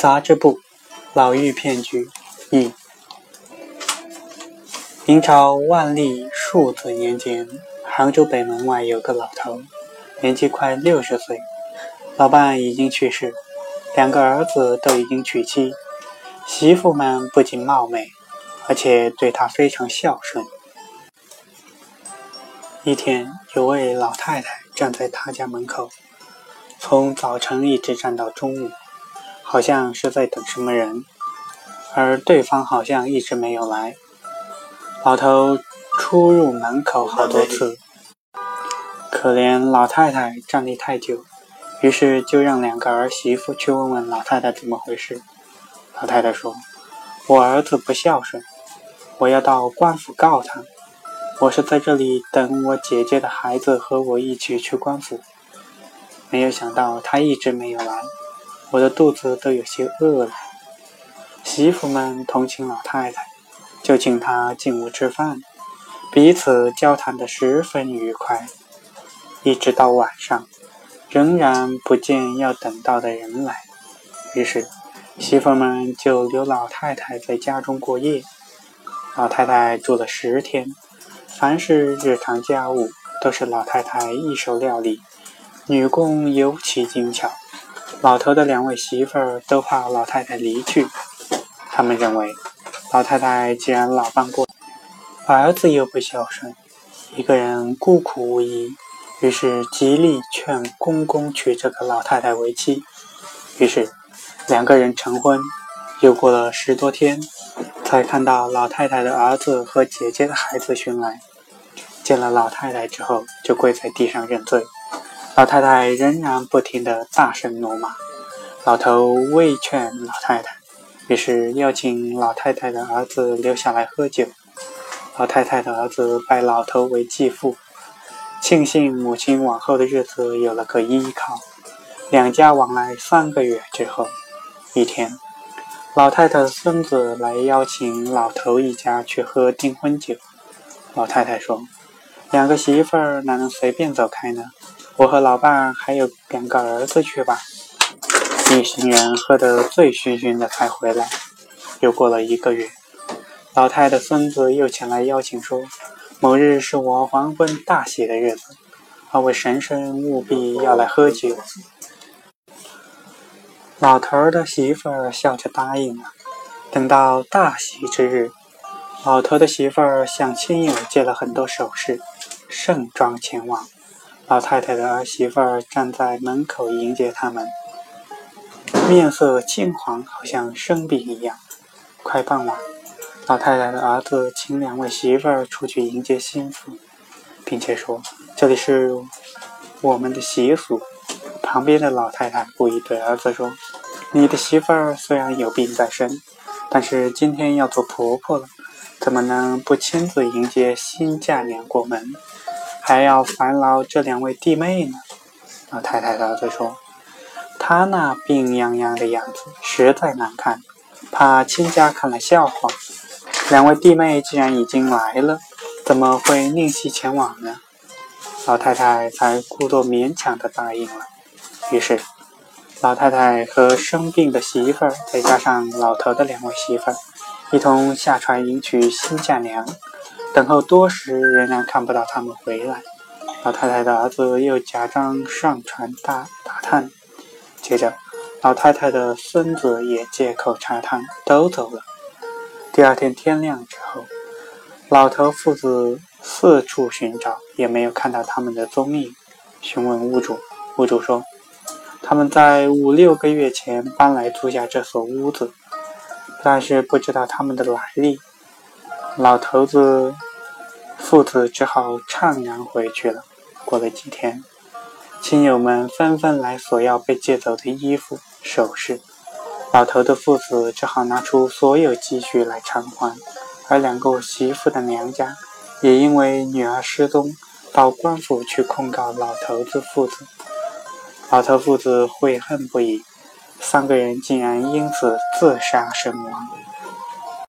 杂志部，老妪骗局一。明朝万历数子年间，杭州北门外有个老头，年纪快六十岁，老伴已经去世，两个儿子都已经娶妻，媳妇们不仅貌美，而且对他非常孝顺。一天，有位老太太站在他家门口，从早晨一直站到中午。好像是在等什么人，而对方好像一直没有来。老头出入门口好多次，可怜老太太站立太久，于是就让两个儿媳妇去问问老太太怎么回事。老太太说：“我儿子不孝顺，我要到官府告他。我是在这里等我姐姐的孩子和我一起去官府，没有想到他一直没有来。”我的肚子都有些饿了，媳妇们同情老太太，就请她进屋吃饭，彼此交谈得十分愉快，一直到晚上，仍然不见要等到的人来。于是，媳妇们就留老太太在家中过夜。老太太住了十天，凡是日常家务都是老太太一手料理，女工尤其精巧。老头的两位媳妇儿都怕老太太离去，他们认为老太太既然老伴过，儿子又不孝顺，一个人孤苦无依，于是极力劝公公娶这个老太太为妻。于是两个人成婚，又过了十多天，才看到老太太的儿子和姐姐的孩子寻来，见了老太太之后，就跪在地上认罪。老太太仍然不停地大声怒骂，老头未劝老太太，于是邀请老太太的儿子留下来喝酒。老太太的儿子拜老头为继父，庆幸母亲往后的日子有了个依靠。两家往来三个月之后，一天，老太太的孙子来邀请老头一家去喝订婚酒。老太太说：“两个媳妇儿哪能随便走开呢？”我和老伴还有两个儿子去吧。一行人喝得醉醺醺的才回来。又过了一个月，老太的孙子又前来邀请说：“某日是我黄昏大喜的日子，二位婶婶务必要来喝酒。”老头儿的媳妇儿笑着答应了。等到大喜之日，老头的媳妇儿向亲友借了很多首饰，盛装前往。老太太的儿媳妇儿站在门口迎接他们，面色青黄，好像生病一样。快傍晚，老太太的儿子请两位媳妇儿出去迎接新妇，并且说：“这里是我们的习俗。”旁边的老太太故意对儿子说：“你的媳妇儿虽然有病在身，但是今天要做婆婆了，怎么能不亲自迎接新嫁娘过门？”还要烦劳这两位弟妹呢。老太太儿子说：“他那病怏怏的样子实在难看，怕亲家看了笑话。两位弟妹既然已经来了，怎么会另弃前往呢？”老太太才故作勉强的答应了。于是，老太太和生病的媳妇儿，再加上老头的两位媳妇儿，一同下船迎娶新嫁娘。等候多时，仍然看不到他们回来。老太太的儿子又假装上船打打探，接着，老太太的孙子也借口查探，都走了。第二天天亮之后，老头父子四处寻找，也没有看到他们的踪影。询问屋主，屋主说，他们在五六个月前搬来租下这所屋子，但是不知道他们的来历。老头子父子只好怅然回去了。过了几天，亲友们纷纷来索要被借走的衣服、首饰，老头的父子只好拿出所有积蓄来偿还。而两个媳妇的娘家也因为女儿失踪，到官府去控告老头子父子。老头父子悔恨不已，三个人竟然因此自杀身亡。